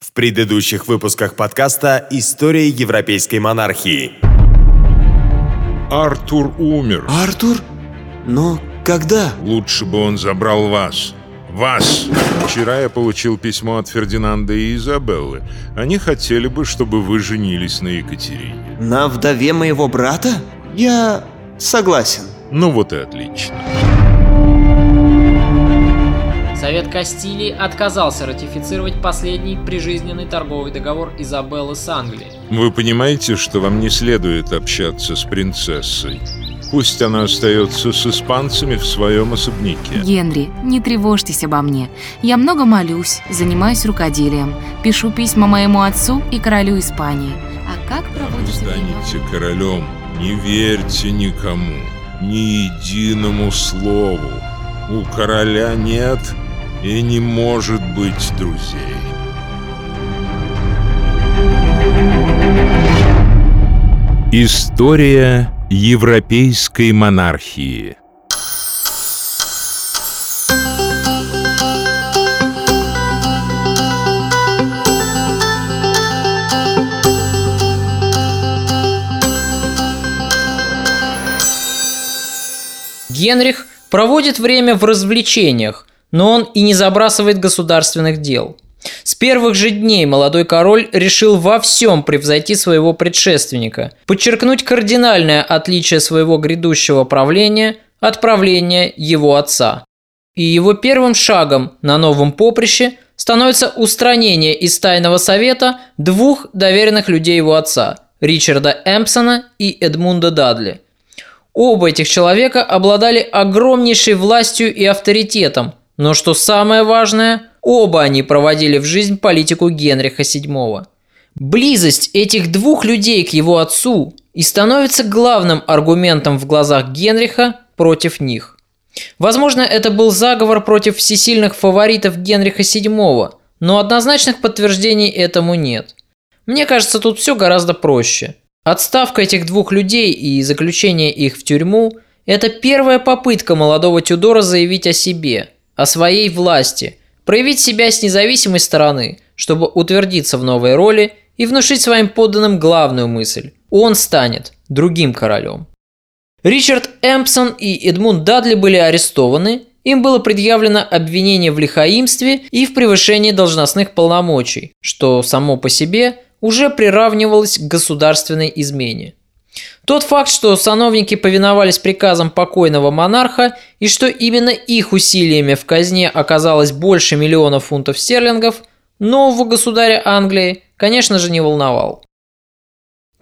В предыдущих выпусках подкаста «История европейской монархии». Артур умер. Артур? Но когда? Лучше бы он забрал вас. Вас! Вчера я получил письмо от Фердинанда и Изабеллы. Они хотели бы, чтобы вы женились на Екатерине. На вдове моего брата? Я согласен. Ну вот и отлично. Совет Кастилии отказался ратифицировать последний прижизненный торговый договор Изабеллы с Англией. Вы понимаете, что вам не следует общаться с принцессой? Пусть она остается с испанцами в своем особняке. Генри, не тревожьтесь обо мне. Я много молюсь, занимаюсь рукоделием, пишу письма моему отцу и королю Испании. А как Вы проводите время? станете королем. Не верьте никому, ни единому слову. У короля нет и не может быть друзей. История европейской монархии Генрих проводит время в развлечениях, но он и не забрасывает государственных дел. С первых же дней молодой король решил во всем превзойти своего предшественника, подчеркнуть кардинальное отличие своего грядущего правления от правления его отца. И его первым шагом на новом поприще становится устранение из тайного совета двух доверенных людей его отца – Ричарда Эмпсона и Эдмунда Дадли. Оба этих человека обладали огромнейшей властью и авторитетом, но что самое важное, оба они проводили в жизнь политику Генриха VII. Близость этих двух людей к его отцу и становится главным аргументом в глазах Генриха против них. Возможно, это был заговор против всесильных фаворитов Генриха VII, но однозначных подтверждений этому нет. Мне кажется, тут все гораздо проще. Отставка этих двух людей и заключение их в тюрьму – это первая попытка молодого Тюдора заявить о себе, о своей власти, проявить себя с независимой стороны, чтобы утвердиться в новой роли и внушить своим подданным главную мысль – он станет другим королем. Ричард Эмпсон и Эдмунд Дадли были арестованы, им было предъявлено обвинение в лихаимстве и в превышении должностных полномочий, что само по себе уже приравнивалось к государственной измене. Тот факт, что сановники повиновались приказам покойного монарха и что именно их усилиями в казне оказалось больше миллиона фунтов стерлингов, нового государя Англии, конечно же, не волновал.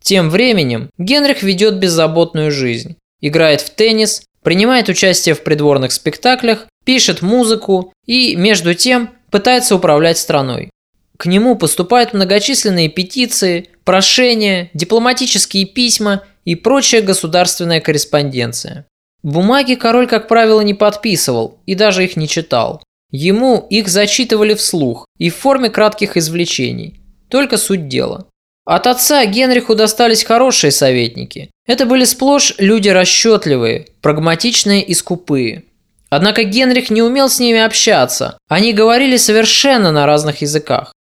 Тем временем Генрих ведет беззаботную жизнь, играет в теннис, принимает участие в придворных спектаклях, пишет музыку и, между тем, пытается управлять страной. К нему поступают многочисленные петиции, прошения, дипломатические письма и прочая государственная корреспонденция. Бумаги король, как правило, не подписывал и даже их не читал. Ему их зачитывали вслух и в форме кратких извлечений. Только суть дела. От отца Генриху достались хорошие советники. Это были сплошь люди расчетливые, прагматичные и скупые. Однако Генрих не умел с ними общаться. Они говорили совершенно на разных языках.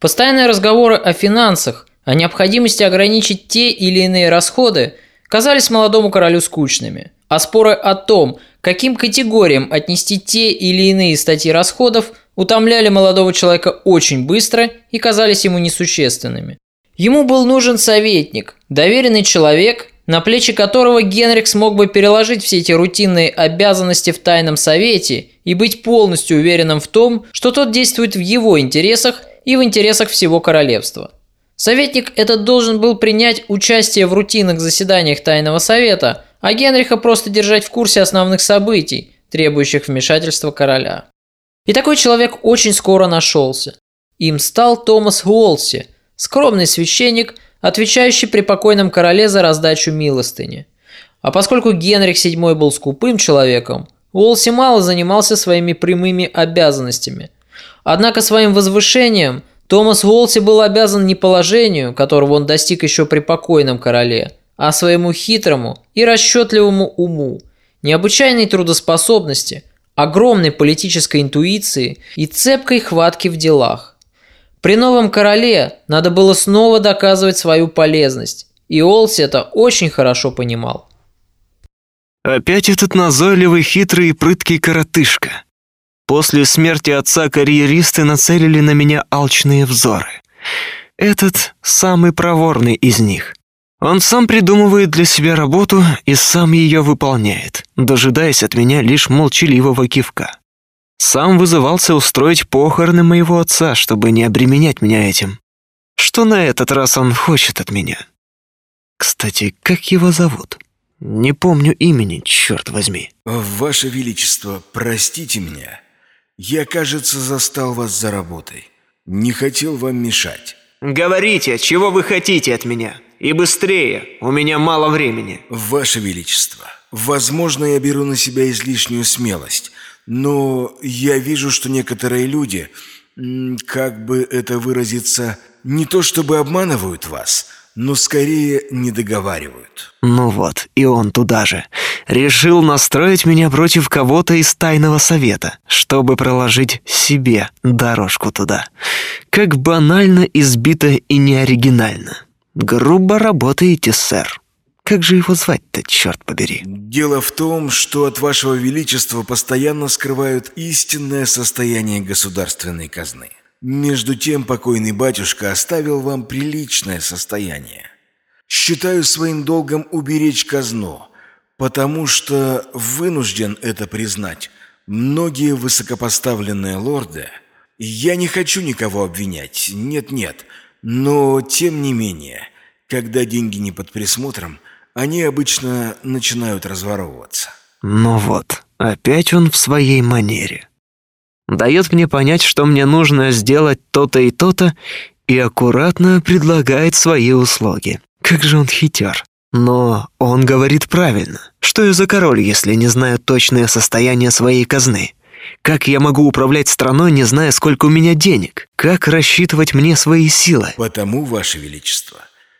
Постоянные разговоры о финансах, о необходимости ограничить те или иные расходы казались молодому королю скучными. А споры о том, каким категориям отнести те или иные статьи расходов, утомляли молодого человека очень быстро и казались ему несущественными. Ему был нужен советник, доверенный человек, на плечи которого Генрих смог бы переложить все эти рутинные обязанности в тайном совете и быть полностью уверенным в том, что тот действует в его интересах и в интересах всего королевства. Советник этот должен был принять участие в рутинных заседаниях тайного совета, а Генриха просто держать в курсе основных событий, требующих вмешательства короля. И такой человек очень скоро нашелся. Им стал Томас Уолси, скромный священник, отвечающий при покойном короле за раздачу милостыни. А поскольку Генрих VII был скупым человеком, Уолси мало занимался своими прямыми обязанностями. Однако своим возвышением Томас Уолси был обязан не положению, которого он достиг еще при покойном короле, а своему хитрому и расчетливому уму, необычайной трудоспособности, огромной политической интуиции и цепкой хватки в делах. При новом короле надо было снова доказывать свою полезность, и Олси это очень хорошо понимал. Опять этот назойливый, хитрый и прыткий коротышка. После смерти отца карьеристы нацелили на меня алчные взоры. Этот самый проворный из них. Он сам придумывает для себя работу и сам ее выполняет, дожидаясь от меня лишь молчаливого кивка. Сам вызывался устроить похороны моего отца, чтобы не обременять меня этим. Что на этот раз он хочет от меня? Кстати, как его зовут? Не помню имени, черт возьми. Ваше Величество, простите меня. Я, кажется, застал вас за работой. Не хотел вам мешать. Говорите, чего вы хотите от меня? И быстрее, у меня мало времени. Ваше Величество, возможно, я беру на себя излишнюю смелость, но я вижу, что некоторые люди, как бы это выразиться, не то чтобы обманывают вас, но скорее не договаривают. Ну вот, и он туда же. Решил настроить меня против кого-то из тайного совета, чтобы проложить себе дорожку туда. Как банально избито и неоригинально. Грубо работаете, сэр. Как же его звать-то, черт побери? Дело в том, что от вашего величества постоянно скрывают истинное состояние государственной казны. Между тем покойный батюшка оставил вам приличное состояние. Считаю своим долгом уберечь казну, потому что вынужден это признать. Многие высокопоставленные лорды... Я не хочу никого обвинять, нет-нет, но тем не менее, когда деньги не под присмотром, они обычно начинают разворовываться. Ну вот, опять он в своей манере дает мне понять, что мне нужно сделать то-то и то-то, и аккуратно предлагает свои услуги. Как же он хитер. Но он говорит правильно. Что я за король, если не знаю точное состояние своей казны? Как я могу управлять страной, не зная, сколько у меня денег? Как рассчитывать мне свои силы? Потому, Ваше Величество,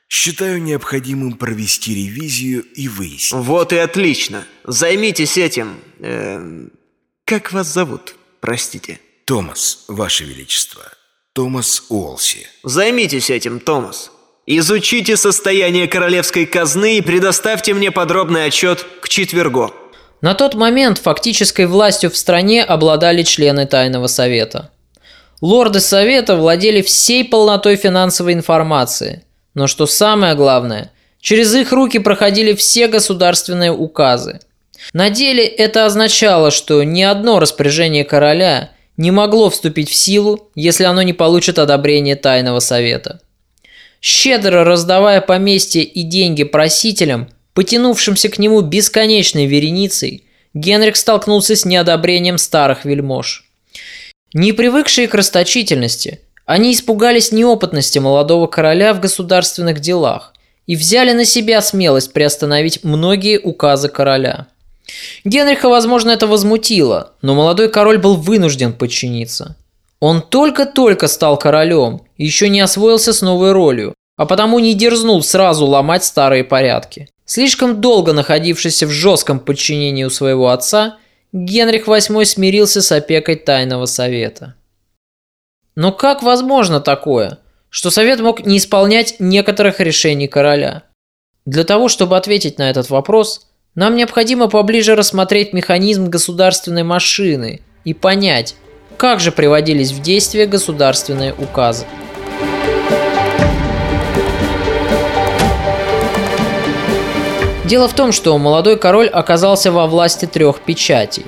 считаю необходимым провести ревизию и выяснить. Вот и отлично. Займитесь этим. Э, как вас зовут? Простите. Томас, Ваше Величество. Томас Уолси. Займитесь этим, Томас. Изучите состояние королевской казны и предоставьте мне подробный отчет к четвергу. На тот момент фактической властью в стране обладали члены Тайного Совета. Лорды Совета владели всей полнотой финансовой информации, но что самое главное, через их руки проходили все государственные указы – на деле это означало, что ни одно распоряжение короля не могло вступить в силу, если оно не получит одобрение Тайного Совета. Щедро раздавая поместье и деньги просителям, потянувшимся к нему бесконечной вереницей, Генрих столкнулся с неодобрением старых вельмож. Не привыкшие к расточительности, они испугались неопытности молодого короля в государственных делах и взяли на себя смелость приостановить многие указы короля – Генриха, возможно, это возмутило, но молодой король был вынужден подчиниться. Он только-только стал королем, еще не освоился с новой ролью, а потому не дерзнул сразу ломать старые порядки. Слишком долго находившийся в жестком подчинении у своего отца, Генрих VIII смирился с опекой Тайного Совета. Но как возможно такое, что Совет мог не исполнять некоторых решений короля? Для того, чтобы ответить на этот вопрос – нам необходимо поближе рассмотреть механизм государственной машины и понять, как же приводились в действие государственные указы. Дело в том, что молодой король оказался во власти трех печатей.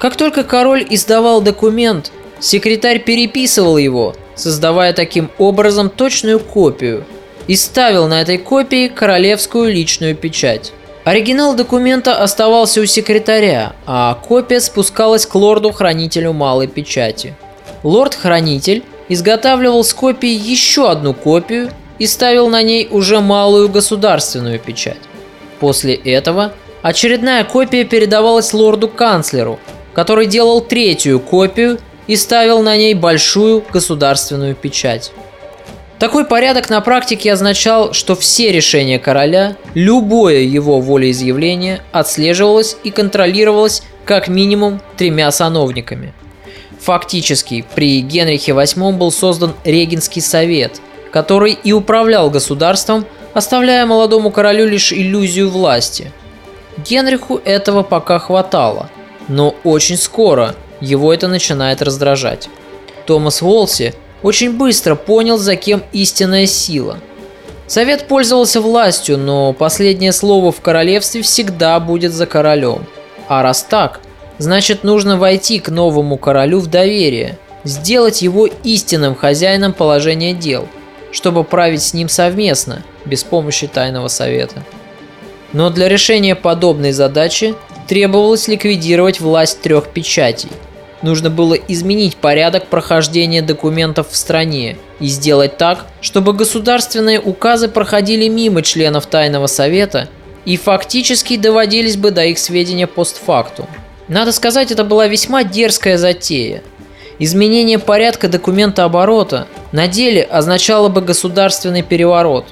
Как только король издавал документ, секретарь переписывал его, создавая таким образом точную копию, и ставил на этой копии королевскую личную печать. Оригинал документа оставался у секретаря, а копия спускалась к лорду-хранителю малой печати. Лорд-хранитель изготавливал с копии еще одну копию и ставил на ней уже малую государственную печать. После этого очередная копия передавалась лорду-канцлеру, который делал третью копию и ставил на ней большую государственную печать. Такой порядок на практике означал, что все решения короля, любое его волеизъявление отслеживалось и контролировалось как минимум тремя сановниками. Фактически, при Генрихе VIII был создан Регенский совет, который и управлял государством, оставляя молодому королю лишь иллюзию власти. Генриху этого пока хватало, но очень скоро его это начинает раздражать. Томас Уолси очень быстро понял, за кем истинная сила. Совет пользовался властью, но последнее слово в королевстве всегда будет за королем. А раз так, значит нужно войти к новому королю в доверие, сделать его истинным хозяином положения дел, чтобы править с ним совместно, без помощи тайного совета. Но для решения подобной задачи требовалось ликвидировать власть трех печатей – нужно было изменить порядок прохождения документов в стране и сделать так, чтобы государственные указы проходили мимо членов Тайного Совета и фактически доводились бы до их сведения постфактум. Надо сказать, это была весьма дерзкая затея. Изменение порядка документа оборота на деле означало бы государственный переворот.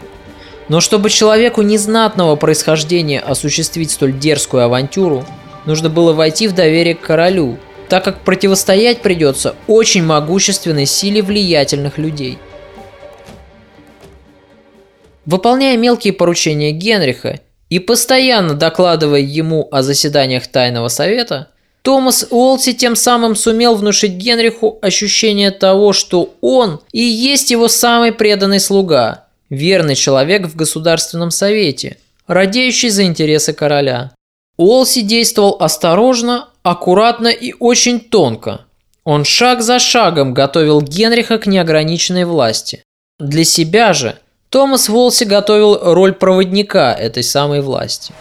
Но чтобы человеку незнатного происхождения осуществить столь дерзкую авантюру, нужно было войти в доверие к королю – так как противостоять придется очень могущественной силе влиятельных людей. Выполняя мелкие поручения Генриха и постоянно докладывая ему о заседаниях Тайного Совета, Томас Уолси тем самым сумел внушить Генриху ощущение того, что он и есть его самый преданный слуга, верный человек в Государственном Совете, радеющий за интересы короля. Уолси действовал осторожно, аккуратно и очень тонко. Он шаг за шагом готовил Генриха к неограниченной власти. Для себя же Томас Волси готовил роль проводника этой самой власти.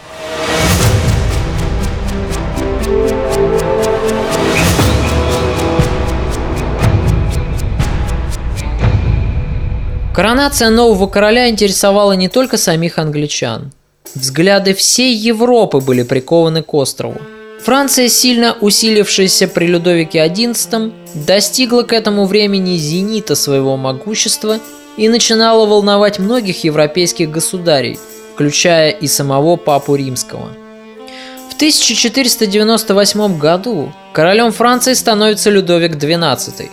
Коронация нового короля интересовала не только самих англичан. Взгляды всей Европы были прикованы к острову. Франция, сильно усилившаяся при Людовике XI, достигла к этому времени зенита своего могущества и начинала волновать многих европейских государей, включая и самого Папу Римского. В 1498 году королем Франции становится Людовик XII.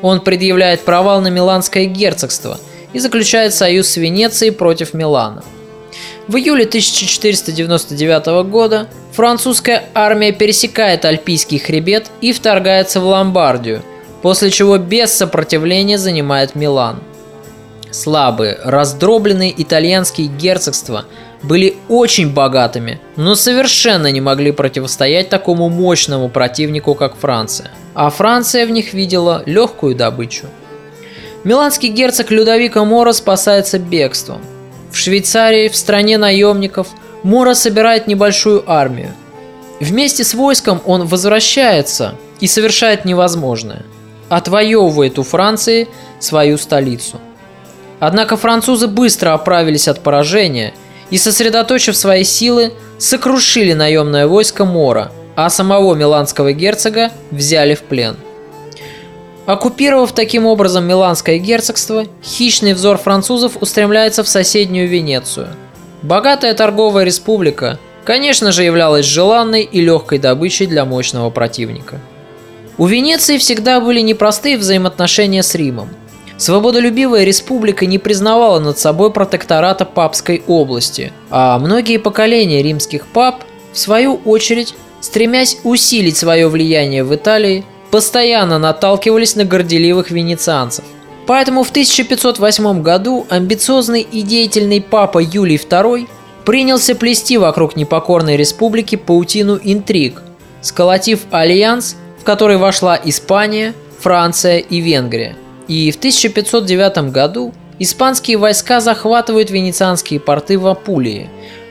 Он предъявляет провал на Миланское герцогство и заключает союз с Венецией против Милана – в июле 1499 года французская армия пересекает Альпийский хребет и вторгается в Ломбардию, после чего без сопротивления занимает Милан. Слабые, раздробленные итальянские герцогства были очень богатыми, но совершенно не могли противостоять такому мощному противнику, как Франция. А Франция в них видела легкую добычу. Миланский герцог Людовика Мора спасается бегством – в Швейцарии, в стране наемников, Мора собирает небольшую армию. Вместе с войском он возвращается и совершает невозможное. Отвоевывает у Франции свою столицу. Однако французы быстро оправились от поражения и, сосредоточив свои силы, сокрушили наемное войско Мора, а самого миланского герцога взяли в плен – Оккупировав таким образом Миланское герцогство, хищный взор французов устремляется в соседнюю Венецию. Богатая торговая республика, конечно же, являлась желанной и легкой добычей для мощного противника. У Венеции всегда были непростые взаимоотношения с Римом. Свободолюбивая республика не признавала над собой протектората папской области, а многие поколения римских пап, в свою очередь, стремясь усилить свое влияние в Италии, постоянно наталкивались на горделивых венецианцев. Поэтому в 1508 году амбициозный и деятельный папа Юлий II принялся плести вокруг непокорной республики паутину интриг, сколотив альянс, в который вошла Испания, Франция и Венгрия. И в 1509 году испанские войска захватывают венецианские порты в Апулии.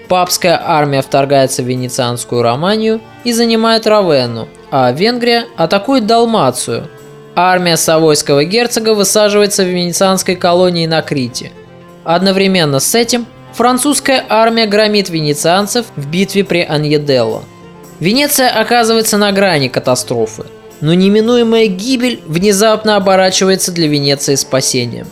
Папская армия вторгается в венецианскую Романию и занимает Равенну, а Венгрия атакует Далмацию. Армия Савойского герцога высаживается в венецианской колонии на Крите. Одновременно с этим французская армия громит венецианцев в битве при Аньеделло. Венеция оказывается на грани катастрофы, но неминуемая гибель внезапно оборачивается для Венеции спасением.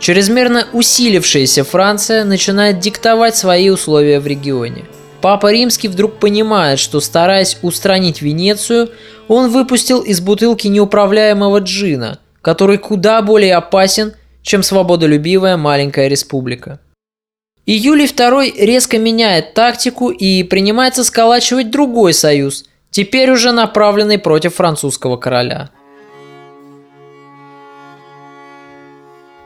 Чрезмерно усилившаяся Франция начинает диктовать свои условия в регионе – Папа Римский вдруг понимает, что стараясь устранить Венецию, он выпустил из бутылки неуправляемого джина, который куда более опасен, чем свободолюбивая маленькая республика. И Юлий II резко меняет тактику и принимается сколачивать другой союз, теперь уже направленный против французского короля.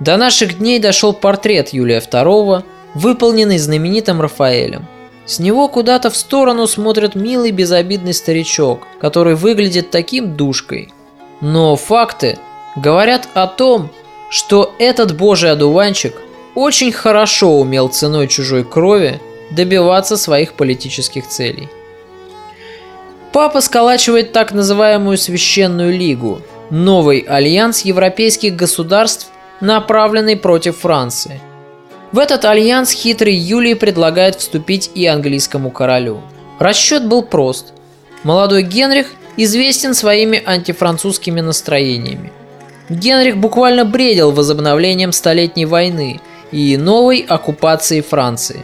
До наших дней дошел портрет Юлия II, выполненный знаменитым Рафаэлем. С него куда-то в сторону смотрит милый безобидный старичок, который выглядит таким душкой. Но факты говорят о том, что этот божий одуванчик очень хорошо умел ценой чужой крови добиваться своих политических целей. Папа сколачивает так называемую Священную Лигу, новый альянс европейских государств, направленный против Франции. В этот альянс хитрый Юлий предлагает вступить и английскому королю. Расчет был прост. Молодой Генрих известен своими антифранцузскими настроениями. Генрих буквально бредил возобновлением Столетней войны и новой оккупации Франции.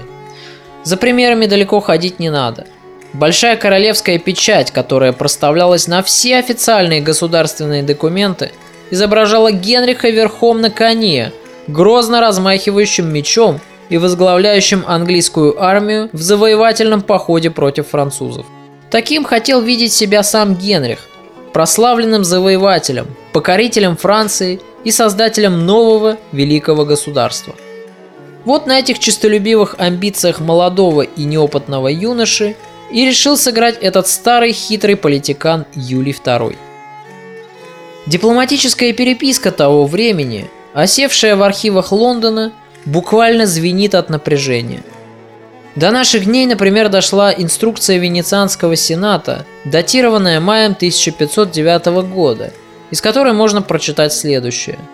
За примерами далеко ходить не надо – Большая королевская печать, которая проставлялась на все официальные государственные документы, изображала Генриха верхом на коне, грозно размахивающим мечом и возглавляющим английскую армию в завоевательном походе против французов. Таким хотел видеть себя сам Генрих, прославленным завоевателем, покорителем Франции и создателем нового великого государства. Вот на этих честолюбивых амбициях молодого и неопытного юноши и решил сыграть этот старый хитрый политикан Юлий II. Дипломатическая переписка того времени, осевшая в архивах Лондона, буквально звенит от напряжения. До наших дней, например, дошла инструкция Венецианского сената, датированная маем 1509 года, из которой можно прочитать следующее –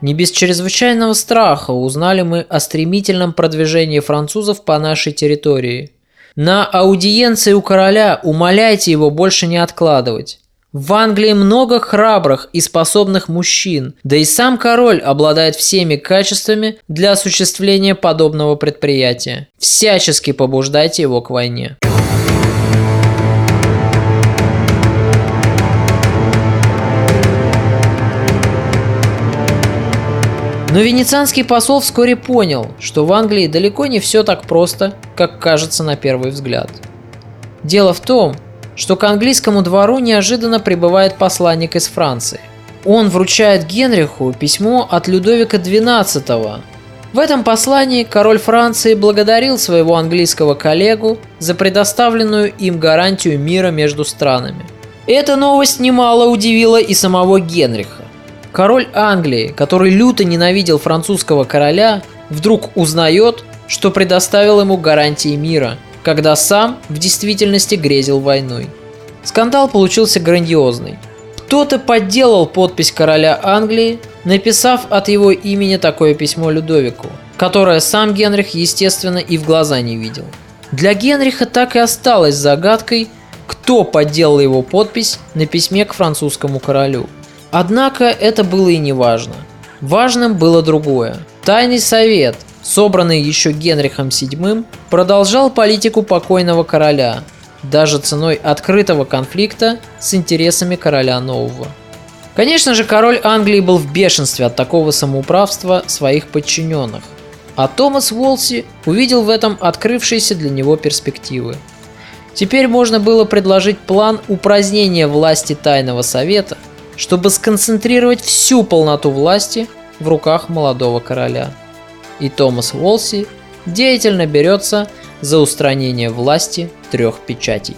не без чрезвычайного страха узнали мы о стремительном продвижении французов по нашей территории. На аудиенции у короля умоляйте его больше не откладывать. В Англии много храбрых и способных мужчин, да и сам король обладает всеми качествами для осуществления подобного предприятия. Всячески побуждайте его к войне. Но венецианский посол вскоре понял, что в Англии далеко не все так просто, как кажется на первый взгляд. Дело в том, что к английскому двору неожиданно прибывает посланник из Франции. Он вручает Генриху письмо от Людовика XII. В этом послании король Франции благодарил своего английского коллегу за предоставленную им гарантию мира между странами. Эта новость немало удивила и самого Генриха. Король Англии, который люто ненавидел французского короля, вдруг узнает, что предоставил ему гарантии мира, когда сам в действительности грезил войной. Скандал получился грандиозный. Кто-то подделал подпись короля Англии, написав от его имени такое письмо Людовику, которое сам Генрих, естественно, и в глаза не видел. Для Генриха так и осталось загадкой, кто подделал его подпись на письме к французскому королю – Однако это было и не важно. Важным было другое. Тайный совет, собранный еще Генрихом VII, продолжал политику покойного короля, даже ценой открытого конфликта с интересами короля нового. Конечно же, король Англии был в бешенстве от такого самоуправства своих подчиненных, а Томас Уолси увидел в этом открывшиеся для него перспективы. Теперь можно было предложить план упразднения власти Тайного Совета – чтобы сконцентрировать всю полноту власти в руках молодого короля. И Томас Уолси деятельно берется за устранение власти трех печатей.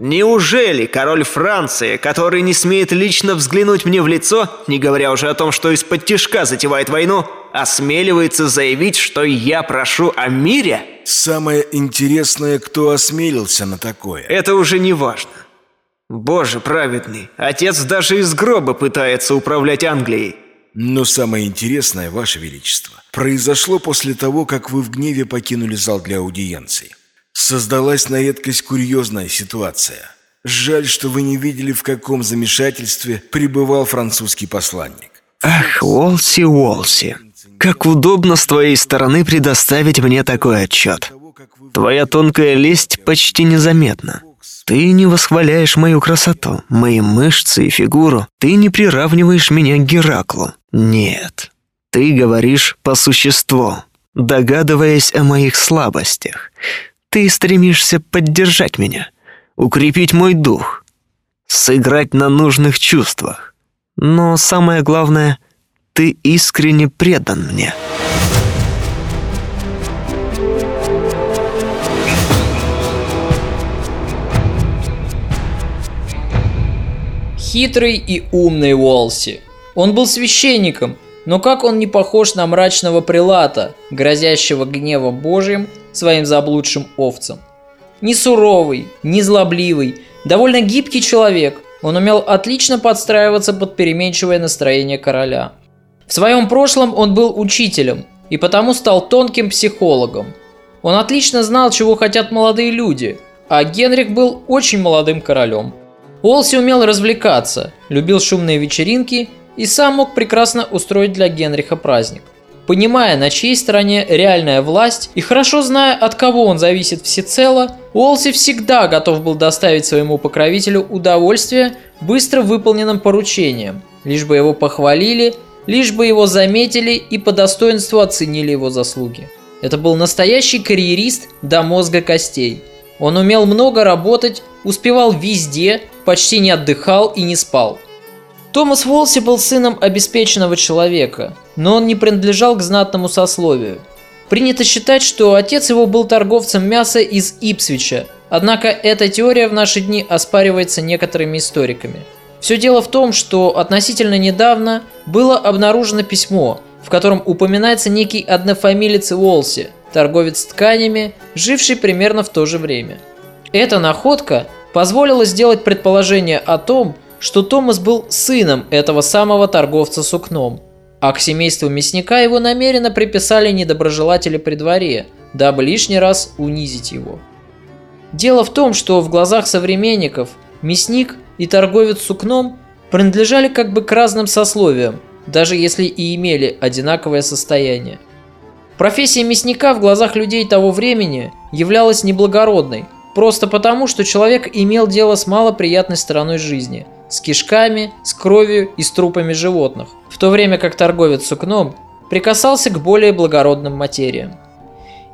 Неужели король Франции, который не смеет лично взглянуть мне в лицо, не говоря уже о том, что из-под тишка затевает войну, осмеливается заявить, что я прошу о мире? Самое интересное, кто осмелился на такое. Это уже не важно. Боже праведный, отец даже из гроба пытается управлять Англией. Но самое интересное, Ваше Величество, произошло после того, как вы в гневе покинули зал для аудиенции. Создалась на редкость курьезная ситуация. Жаль, что вы не видели, в каком замешательстве пребывал французский посланник. Ах, Уолси, Уолси, как удобно с твоей стороны предоставить мне такой отчет. Твоя тонкая лесть почти незаметна. Ты не восхваляешь мою красоту, мои мышцы и фигуру. Ты не приравниваешь меня к Гераклу. Нет. Ты говоришь по существу, догадываясь о моих слабостях. Ты стремишься поддержать меня, укрепить мой дух, сыграть на нужных чувствах. Но самое главное, ты искренне предан мне. Хитрый и умный Уолси. Он был священником, но как он не похож на мрачного прилата, грозящего гневом Божьим своим заблудшим овцам. Не суровый, не злобливый, довольно гибкий человек, он умел отлично подстраиваться под переменчивое настроение короля. В своем прошлом он был учителем и потому стал тонким психологом. Он отлично знал, чего хотят молодые люди, а Генрих был очень молодым королем. Уолси умел развлекаться, любил шумные вечеринки и сам мог прекрасно устроить для Генриха праздник. Понимая, на чьей стороне реальная власть и хорошо зная, от кого он зависит всецело, Уолси всегда готов был доставить своему покровителю удовольствие быстро выполненным поручением, лишь бы его похвалили, лишь бы его заметили и по достоинству оценили его заслуги. Это был настоящий карьерист до мозга костей. Он умел много работать, успевал везде, почти не отдыхал и не спал. Томас Волси был сыном обеспеченного человека, но он не принадлежал к знатному сословию. Принято считать, что отец его был торговцем мяса из Ипсвича, однако эта теория в наши дни оспаривается некоторыми историками. Все дело в том, что относительно недавно было обнаружено письмо, в котором упоминается некий однофамилец Уолси, торговец тканями, живший примерно в то же время. Эта находка позволила сделать предположение о том, что Томас был сыном этого самого торговца сукном, а к семейству мясника его намеренно приписали недоброжелатели при дворе, дабы лишний раз унизить его. Дело в том, что в глазах современников мясник и торговец сукном принадлежали как бы к разным сословиям, даже если и имели одинаковое состояние. Профессия мясника в глазах людей того времени являлась неблагородной, просто потому, что человек имел дело с малоприятной стороной жизни, с кишками, с кровью и с трупами животных, в то время как торговец сукном прикасался к более благородным материям.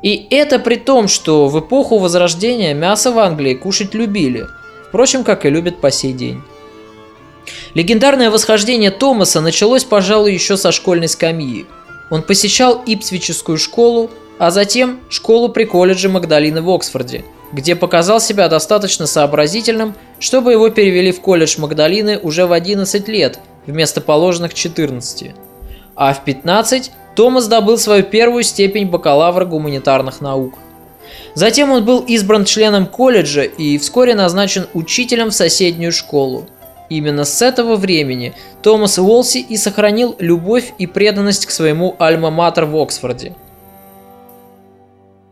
И это при том, что в эпоху Возрождения мясо в Англии кушать любили, впрочем, как и любят по сей день. Легендарное восхождение Томаса началось, пожалуй, еще со школьной скамьи. Он посещал Ипсвическую школу, а затем школу при колледже Магдалины в Оксфорде – где показал себя достаточно сообразительным, чтобы его перевели в колледж Магдалины уже в 11 лет вместо положенных 14. А в 15 Томас добыл свою первую степень бакалавра гуманитарных наук. Затем он был избран членом колледжа и вскоре назначен учителем в соседнюю школу. Именно с этого времени Томас Уолси и сохранил любовь и преданность к своему альма-матер в Оксфорде.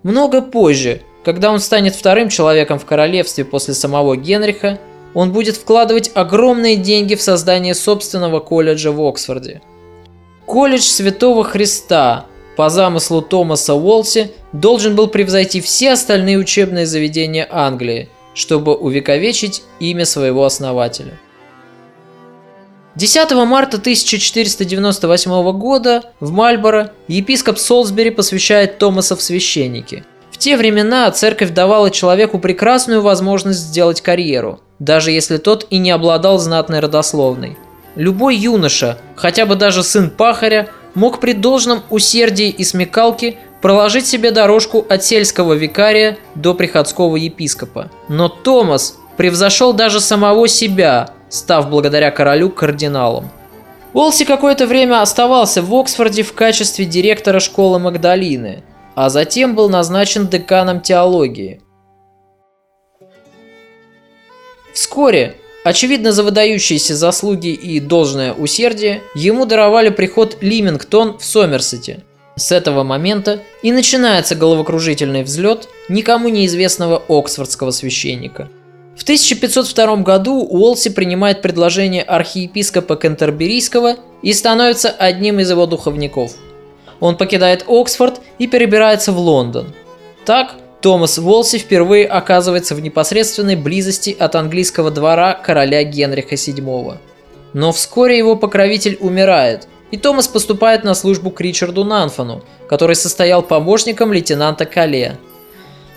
Много позже, когда он станет вторым человеком в королевстве после самого Генриха, он будет вкладывать огромные деньги в создание собственного колледжа в Оксфорде. Колледж Святого Христа по замыслу Томаса Уолси должен был превзойти все остальные учебные заведения Англии, чтобы увековечить имя своего основателя. 10 марта 1498 года в Мальборо епископ Солсбери посвящает Томаса в священники – те времена церковь давала человеку прекрасную возможность сделать карьеру, даже если тот и не обладал знатной родословной. Любой юноша, хотя бы даже сын пахаря, мог при должном усердии и смекалке проложить себе дорожку от сельского викария до приходского епископа. Но Томас превзошел даже самого себя, став благодаря королю кардиналом. Уолси какое-то время оставался в Оксфорде в качестве директора школы Магдалины, а затем был назначен деканом теологии. Вскоре, очевидно за выдающиеся заслуги и должное усердие, ему даровали приход Лимингтон в Сомерсете. С этого момента и начинается головокружительный взлет никому неизвестного оксфордского священника. В 1502 году Уолси принимает предложение архиепископа Кентерберийского и становится одним из его духовников. Он покидает Оксфорд и перебирается в Лондон. Так, Томас Уолси впервые оказывается в непосредственной близости от английского двора короля Генриха VII. Но вскоре его покровитель умирает, и Томас поступает на службу к Ричарду Нанфану, который состоял помощником лейтенанта Кале.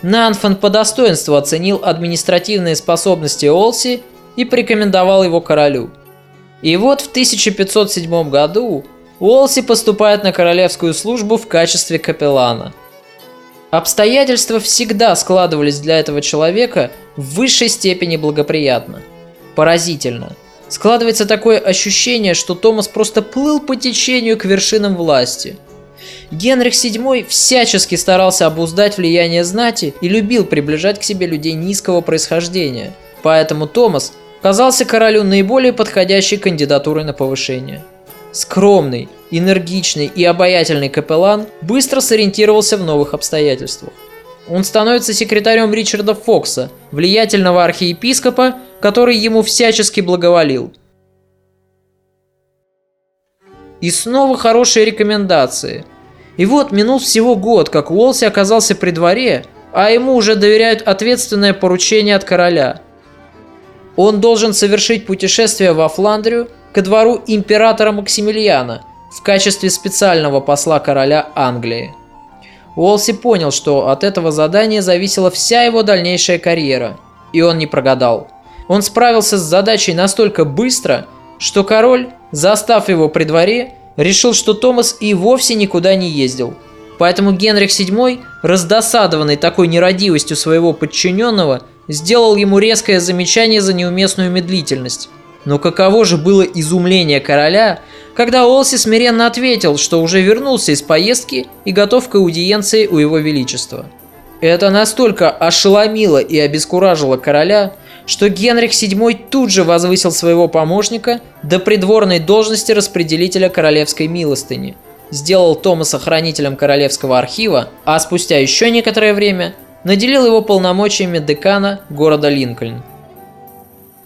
Нанфан по достоинству оценил административные способности Олси и порекомендовал его королю. И вот в 1507 году Уолси поступает на королевскую службу в качестве капеллана. Обстоятельства всегда складывались для этого человека в высшей степени благоприятно. Поразительно. Складывается такое ощущение, что Томас просто плыл по течению к вершинам власти. Генрих VII всячески старался обуздать влияние знати и любил приближать к себе людей низкого происхождения, поэтому Томас казался королю наиболее подходящей кандидатурой на повышение – Скромный, энергичный и обаятельный капеллан быстро сориентировался в новых обстоятельствах. Он становится секретарем Ричарда Фокса, влиятельного архиепископа, который ему всячески благоволил. И снова хорошие рекомендации. И вот минул всего год, как Уолси оказался при дворе, а ему уже доверяют ответственное поручение от короля. Он должен совершить путешествие во Фландрию ко двору императора Максимилиана в качестве специального посла короля Англии. Уолси понял, что от этого задания зависела вся его дальнейшая карьера, и он не прогадал. Он справился с задачей настолько быстро, что король, застав его при дворе, решил, что Томас и вовсе никуда не ездил. Поэтому Генрих VII, раздосадованный такой нерадивостью своего подчиненного, сделал ему резкое замечание за неуместную медлительность. Но каково же было изумление короля, когда Олси смиренно ответил, что уже вернулся из поездки и готов к аудиенции у его величества. Это настолько ошеломило и обескуражило короля, что Генрих VII тут же возвысил своего помощника до придворной должности распределителя королевской милостыни, сделал Томаса хранителем королевского архива, а спустя еще некоторое время наделил его полномочиями декана города Линкольн.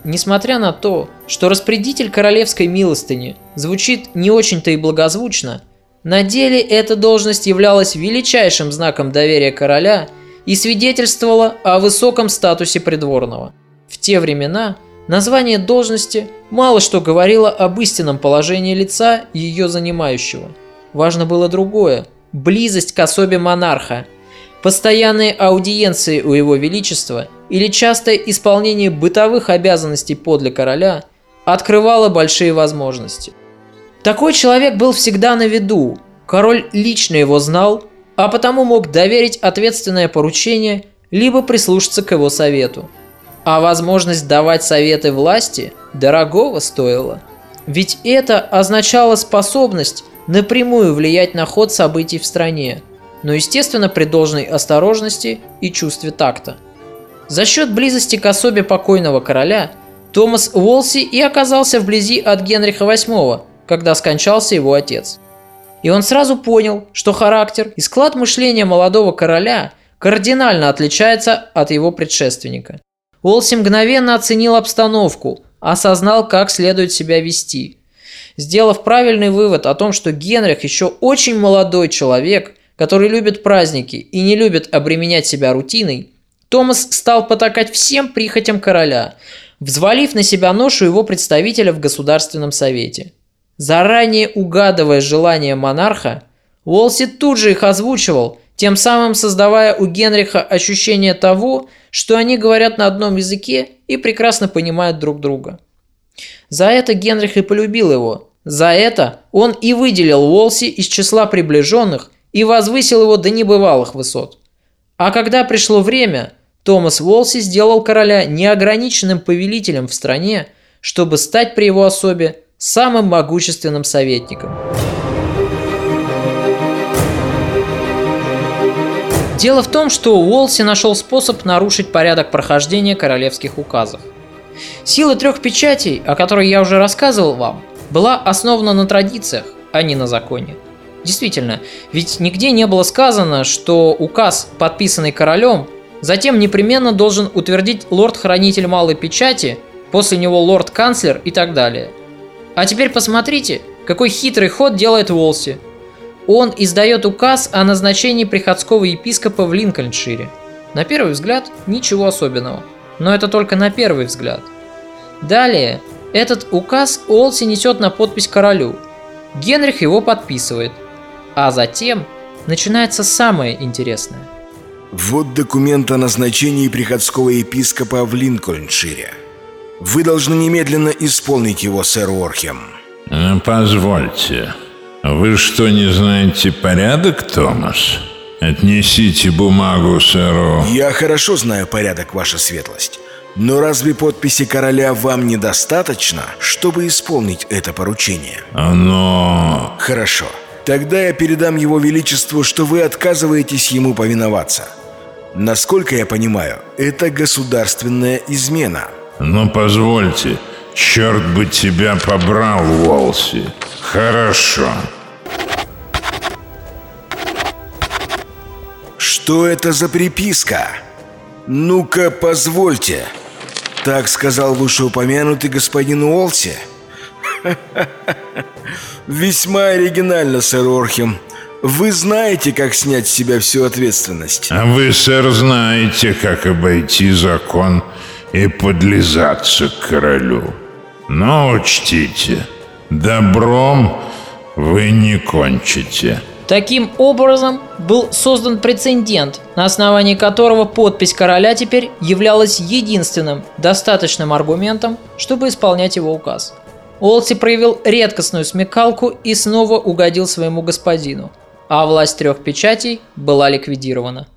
Несмотря на то, что распорядитель королевской милостыни звучит не очень-то и благозвучно, на деле эта должность являлась величайшим знаком доверия короля и свидетельствовала о высоком статусе придворного. В те времена название должности мало что говорило об истинном положении лица ее занимающего. Важно было другое – близость к особе монарха – Постоянные аудиенции у его величества или частое исполнение бытовых обязанностей подле короля открывало большие возможности. Такой человек был всегда на виду, король лично его знал, а потому мог доверить ответственное поручение либо прислушаться к его совету. А возможность давать советы власти дорогого стоила. Ведь это означало способность напрямую влиять на ход событий в стране – но, естественно, при должной осторожности и чувстве такта. За счет близости к особе покойного короля Томас Уолси и оказался вблизи от Генриха VIII, когда скончался его отец. И он сразу понял, что характер и склад мышления молодого короля кардинально отличается от его предшественника. Уолси мгновенно оценил обстановку, осознал, как следует себя вести. Сделав правильный вывод о том, что Генрих еще очень молодой человек, который любит праздники и не любит обременять себя рутиной, Томас стал потакать всем прихотям короля, взвалив на себя ношу его представителя в Государственном Совете. Заранее угадывая желания монарха, Уолси тут же их озвучивал, тем самым создавая у Генриха ощущение того, что они говорят на одном языке и прекрасно понимают друг друга. За это Генрих и полюбил его. За это он и выделил Уолси из числа приближенных и возвысил его до небывалых высот. А когда пришло время, Томас Волси сделал короля неограниченным повелителем в стране, чтобы стать при его особе самым могущественным советником. Дело в том, что Уолси нашел способ нарушить порядок прохождения королевских указов. Сила трех печатей, о которой я уже рассказывал вам, была основана на традициях, а не на законе. Действительно, ведь нигде не было сказано, что указ, подписанный королем, затем непременно должен утвердить лорд-хранитель малой печати, после него лорд-канцлер и так далее. А теперь посмотрите, какой хитрый ход делает Волси. Он издает указ о назначении приходского епископа в Линкольншире. На первый взгляд ничего особенного, но это только на первый взгляд. Далее, этот указ Олси несет на подпись королю. Генрих его подписывает – а затем начинается самое интересное. Вот документ о назначении приходского епископа в Линкольншире. Вы должны немедленно исполнить его, сэр Уорхем. Ну, позвольте. Вы что, не знаете порядок, Томас? Отнесите бумагу сэру. Я хорошо знаю порядок, ваша светлость. Но разве подписи короля вам недостаточно, чтобы исполнить это поручение? Но... Хорошо. Тогда я передам его величеству, что вы отказываетесь ему повиноваться. Насколько я понимаю, это государственная измена. Но позвольте, черт бы тебя побрал, Уолси. Хорошо. Что это за приписка? Ну-ка, позвольте. Так сказал вышеупомянутый господин Уолси. Весьма оригинально, сэр Орхем. Вы знаете, как снять с себя всю ответственность. А вы, сэр, знаете, как обойти закон и подлизаться к королю. Но учтите, добром вы не кончите. Таким образом, был создан прецедент, на основании которого подпись короля теперь являлась единственным достаточным аргументом, чтобы исполнять его указ. Олси проявил редкостную смекалку и снова угодил своему господину, а власть трех печатей была ликвидирована.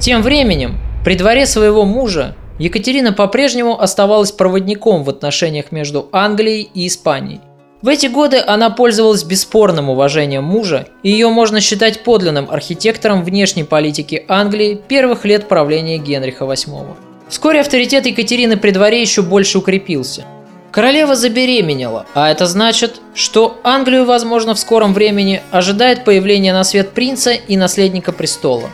Тем временем, при дворе своего мужа Екатерина по-прежнему оставалась проводником в отношениях между Англией и Испанией – в эти годы она пользовалась бесспорным уважением мужа, и ее можно считать подлинным архитектором внешней политики Англии первых лет правления Генриха VIII. Вскоре авторитет Екатерины при дворе еще больше укрепился. Королева забеременела, а это значит, что Англию, возможно, в скором времени ожидает появление на свет принца и наследника престола.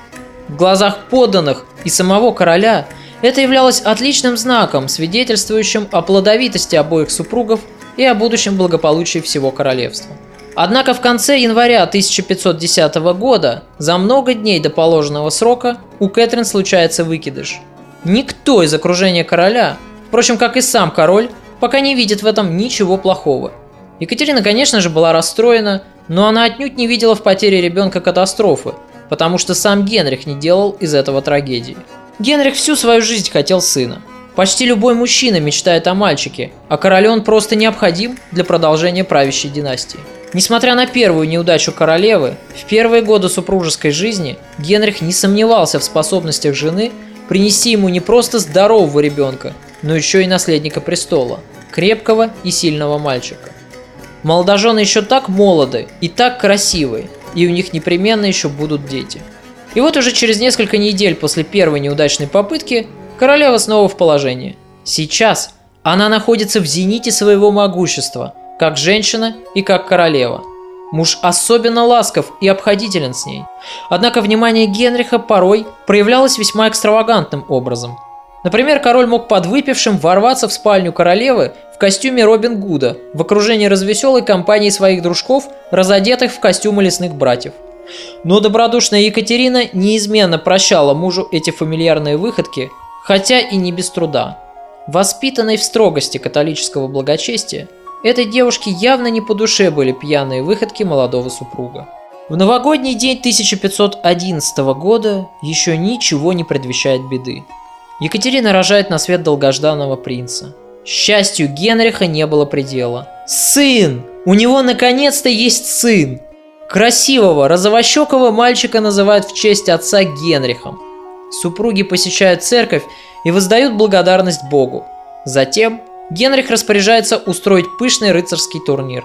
В глазах подданных и самого короля это являлось отличным знаком, свидетельствующим о плодовитости обоих супругов и о будущем благополучии всего королевства. Однако в конце января 1510 года, за много дней до положенного срока, у Кэтрин случается выкидыш. Никто из окружения короля, впрочем, как и сам король, пока не видит в этом ничего плохого. Екатерина, конечно же, была расстроена, но она отнюдь не видела в потере ребенка катастрофы, потому что сам Генрих не делал из этого трагедии. Генрих всю свою жизнь хотел сына. Почти любой мужчина мечтает о мальчике, а королю он просто необходим для продолжения правящей династии. Несмотря на первую неудачу королевы, в первые годы супружеской жизни Генрих не сомневался в способностях жены принести ему не просто здорового ребенка, но еще и наследника престола, крепкого и сильного мальчика. Молодожены еще так молоды и так красивые, и у них непременно еще будут дети. И вот уже через несколько недель после первой неудачной попытки Королева снова в положении. Сейчас она находится в зените своего могущества, как женщина и как королева. Муж особенно ласков и обходителен с ней. Однако внимание Генриха порой проявлялось весьма экстравагантным образом. Например, король мог подвыпившим ворваться в спальню королевы в костюме Робин Гуда в окружении развеселой компании своих дружков, разодетых в костюмы лесных братьев. Но добродушная Екатерина неизменно прощала мужу эти фамильярные выходки хотя и не без труда. Воспитанной в строгости католического благочестия, этой девушке явно не по душе были пьяные выходки молодого супруга. В новогодний день 1511 года еще ничего не предвещает беды. Екатерина рожает на свет долгожданного принца. Счастью Генриха не было предела. Сын! У него наконец-то есть сын! Красивого, розовощекого мальчика называют в честь отца Генрихом – Супруги посещают церковь и воздают благодарность Богу. Затем Генрих распоряжается устроить пышный рыцарский турнир.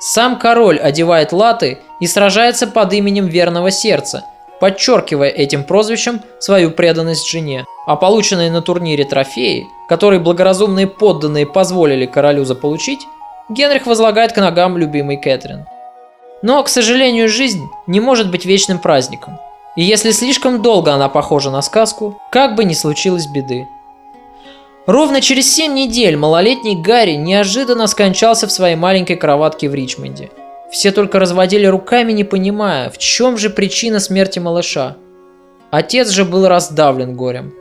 Сам король одевает латы и сражается под именем верного сердца, подчеркивая этим прозвищем свою преданность жене. А полученные на турнире трофеи, которые благоразумные подданные позволили королю заполучить, Генрих возлагает к ногам любимой Кэтрин. Но, к сожалению, жизнь не может быть вечным праздником. И если слишком долго она похожа на сказку, как бы ни случилось беды. Ровно через 7 недель малолетний Гарри неожиданно скончался в своей маленькой кроватке в Ричмонде. Все только разводили руками, не понимая, в чем же причина смерти малыша. Отец же был раздавлен горем.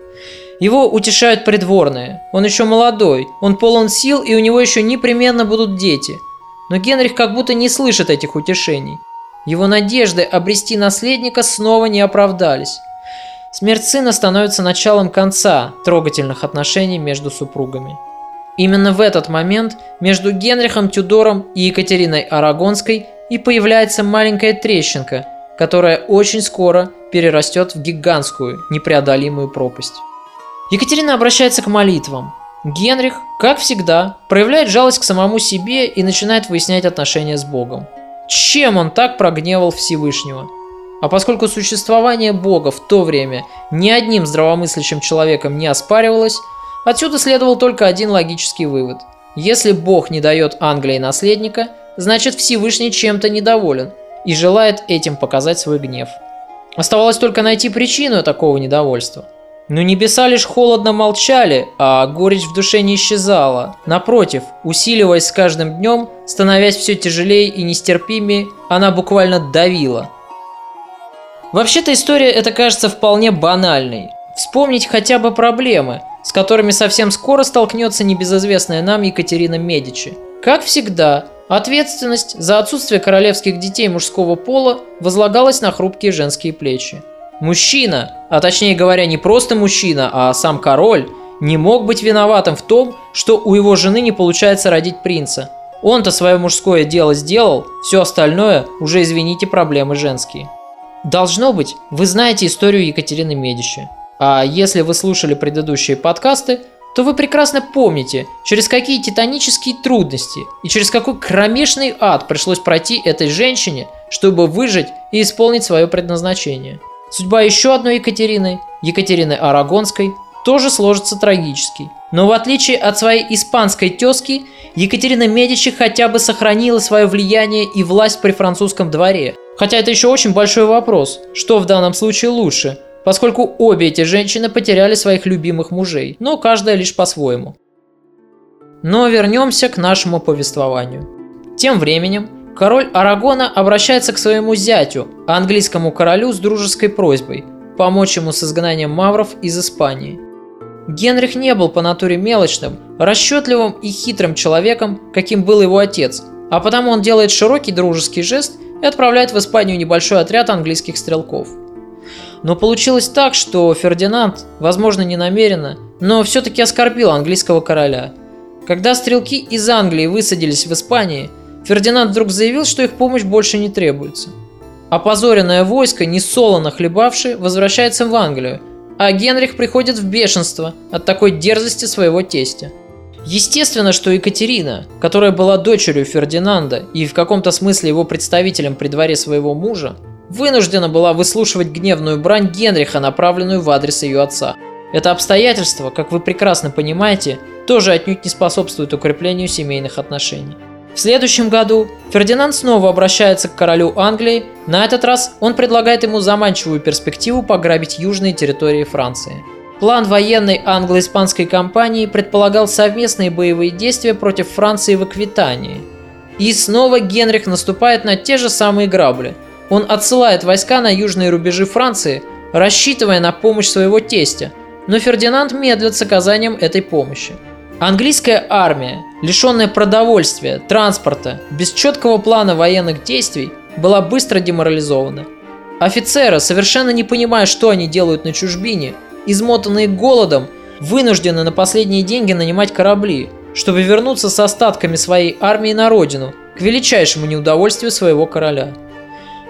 Его утешают придворные. Он еще молодой, он полон сил, и у него еще непременно будут дети. Но Генрих как будто не слышит этих утешений. Его надежды обрести наследника снова не оправдались. Смерть сына становится началом конца трогательных отношений между супругами. Именно в этот момент между Генрихом Тюдором и Екатериной Арагонской и появляется маленькая трещинка, которая очень скоро перерастет в гигантскую, непреодолимую пропасть. Екатерина обращается к молитвам. Генрих, как всегда, проявляет жалость к самому себе и начинает выяснять отношения с Богом. Чем он так прогневал Всевышнего? А поскольку существование Бога в то время ни одним здравомыслящим человеком не оспаривалось, отсюда следовал только один логический вывод. Если Бог не дает Англии наследника, значит Всевышний чем-то недоволен и желает этим показать свой гнев. Оставалось только найти причину такого недовольства – но небеса лишь холодно молчали, а горечь в душе не исчезала. Напротив, усиливаясь с каждым днем, становясь все тяжелее и нестерпимее, она буквально давила. Вообще-то история эта кажется вполне банальной. Вспомнить хотя бы проблемы, с которыми совсем скоро столкнется небезызвестная нам Екатерина Медичи. Как всегда, ответственность за отсутствие королевских детей мужского пола возлагалась на хрупкие женские плечи. Мужчина, а точнее говоря, не просто мужчина, а сам король, не мог быть виноватым в том, что у его жены не получается родить принца. Он-то свое мужское дело сделал, все остальное уже, извините, проблемы женские. Должно быть, вы знаете историю Екатерины Медичи. А если вы слушали предыдущие подкасты, то вы прекрасно помните, через какие титанические трудности и через какой кромешный ад пришлось пройти этой женщине, чтобы выжить и исполнить свое предназначение. Судьба еще одной Екатерины, Екатерины Арагонской, тоже сложится трагически. Но в отличие от своей испанской тезки, Екатерина Медичи хотя бы сохранила свое влияние и власть при французском дворе. Хотя это еще очень большой вопрос, что в данном случае лучше, поскольку обе эти женщины потеряли своих любимых мужей, но каждая лишь по-своему. Но вернемся к нашему повествованию. Тем временем король Арагона обращается к своему зятю, английскому королю, с дружеской просьбой помочь ему с изгнанием мавров из Испании. Генрих не был по натуре мелочным, расчетливым и хитрым человеком, каким был его отец, а потому он делает широкий дружеский жест и отправляет в Испанию небольшой отряд английских стрелков. Но получилось так, что Фердинанд, возможно не намеренно, но все-таки оскорбил английского короля. Когда стрелки из Англии высадились в Испании – Фердинанд вдруг заявил, что их помощь больше не требуется. Опозоренное войско, несолоно хлебавшее, возвращается в Англию, а Генрих приходит в бешенство от такой дерзости своего тестя. Естественно, что Екатерина, которая была дочерью Фердинанда и в каком-то смысле его представителем при дворе своего мужа, вынуждена была выслушивать гневную брань Генриха, направленную в адрес ее отца. Это обстоятельство, как вы прекрасно понимаете, тоже отнюдь не способствует укреплению семейных отношений. В следующем году Фердинанд снова обращается к королю Англии. На этот раз он предлагает ему заманчивую перспективу пограбить южные территории Франции. План военной англо-испанской кампании предполагал совместные боевые действия против Франции в Аквитании. И снова Генрих наступает на те же самые грабли. Он отсылает войска на южные рубежи Франции, рассчитывая на помощь своего тестя, но Фердинанд медлит с оказанием этой помощи. Английская армия, лишенная продовольствия, транспорта, без четкого плана военных действий, была быстро деморализована. Офицеры, совершенно не понимая, что они делают на чужбине, измотанные голодом, вынуждены на последние деньги нанимать корабли, чтобы вернуться с остатками своей армии на родину, к величайшему неудовольствию своего короля.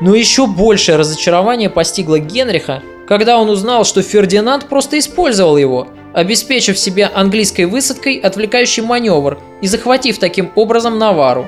Но еще большее разочарование постигло Генриха, когда он узнал, что Фердинанд просто использовал его – обеспечив себе английской высадкой отвлекающий маневр и захватив таким образом Навару.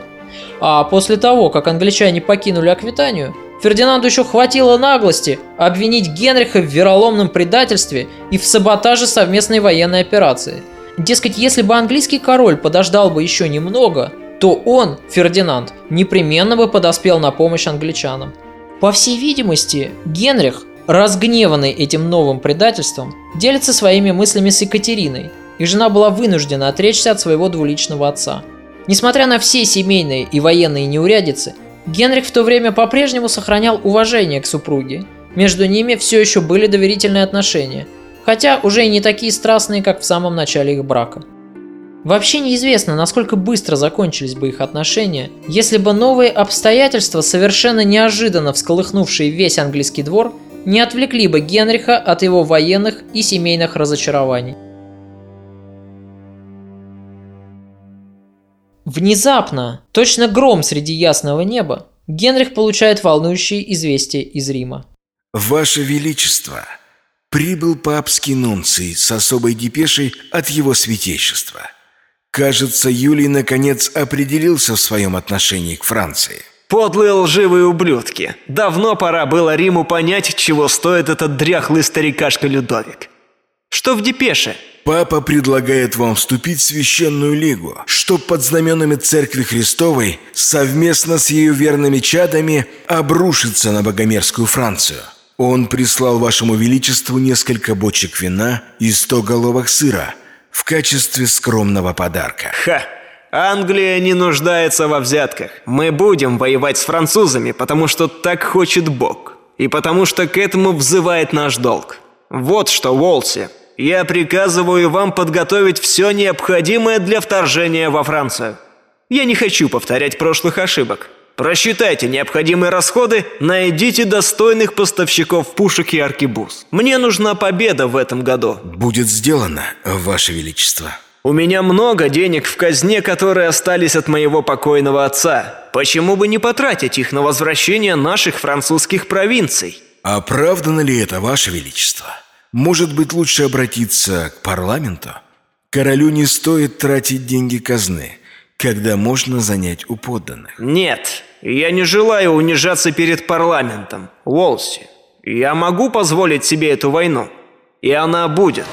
А после того, как англичане покинули Аквитанию, Фердинанду еще хватило наглости обвинить Генриха в вероломном предательстве и в саботаже совместной военной операции. Дескать, если бы английский король подождал бы еще немного, то он, Фердинанд, непременно бы подоспел на помощь англичанам. По всей видимости, Генрих, разгневанный этим новым предательством, делится своими мыслями с Екатериной, и жена была вынуждена отречься от своего двуличного отца. Несмотря на все семейные и военные неурядицы, Генрих в то время по-прежнему сохранял уважение к супруге. Между ними все еще были доверительные отношения, хотя уже и не такие страстные, как в самом начале их брака. Вообще неизвестно, насколько быстро закончились бы их отношения, если бы новые обстоятельства, совершенно неожиданно всколыхнувшие весь английский двор, не отвлекли бы Генриха от его военных и семейных разочарований. Внезапно, точно гром среди ясного неба, Генрих получает волнующие известия из Рима. «Ваше Величество, прибыл папский нунций с особой депешей от его святейшества. Кажется, Юлий наконец определился в своем отношении к Франции». Подлые лживые ублюдки. Давно пора было Риму понять, чего стоит этот дряхлый старикашка Людовик. Что в депеше? Папа предлагает вам вступить в священную лигу, чтоб под знаменами Церкви Христовой совместно с ее верными чадами обрушиться на богомерзкую Францию. Он прислал вашему величеству несколько бочек вина и сто головок сыра в качестве скромного подарка. Ха! Англия не нуждается во взятках. Мы будем воевать с французами, потому что так хочет Бог. И потому что к этому взывает наш долг. Вот что, Уолси, я приказываю вам подготовить все необходимое для вторжения во Францию. Я не хочу повторять прошлых ошибок. Просчитайте необходимые расходы, найдите достойных поставщиков пушек и аркебуз. Мне нужна победа в этом году. Будет сделано, ваше величество. У меня много денег в казне, которые остались от моего покойного отца. Почему бы не потратить их на возвращение наших французских провинций? Оправдано ли это, ваше величество? Может быть, лучше обратиться к парламенту? Королю не стоит тратить деньги казны, когда можно занять у подданных. Нет, я не желаю унижаться перед парламентом, Уолси. Я могу позволить себе эту войну, и она будет.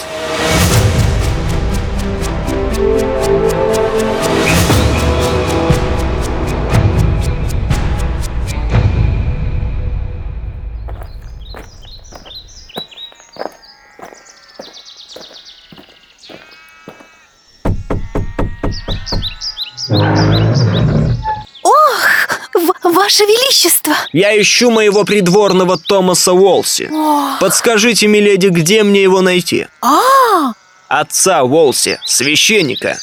Ваше Величество! Я ищу моего придворного Томаса Уолси. Подскажите, миледи, где мне его найти? А, Отца Уолси, священника.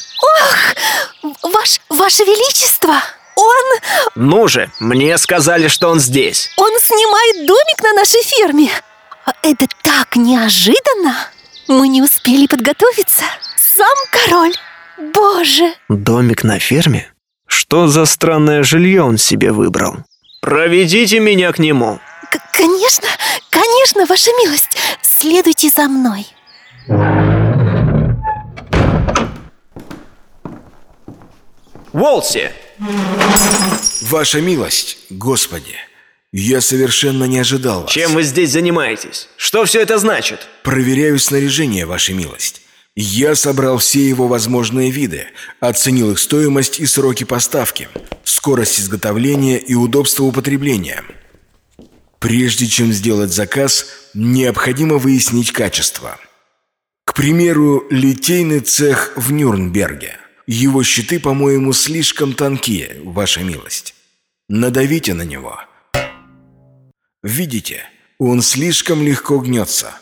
ваш, Ваше Величество! Он, Ну же, мне сказали, что он здесь. он снимает домик на нашей ферме. А Это так неожиданно! Мы не успели подготовиться. Сам король! Боже! Домик на ферме? Что за странное жилье он себе выбрал? Проведите меня к нему. К- конечно, конечно, Ваша милость! Следуйте за мной. Уолси! Ваша милость, Господи, я совершенно не ожидал вас. Чем вы здесь занимаетесь? Что все это значит? Проверяю снаряжение, Ваша милость. Я собрал все его возможные виды, оценил их стоимость и сроки поставки, скорость изготовления и удобство употребления. Прежде чем сделать заказ, необходимо выяснить качество. К примеру, литейный цех в Нюрнберге. Его щиты, по-моему, слишком тонкие, Ваша милость. Надавите на него. Видите, он слишком легко гнется.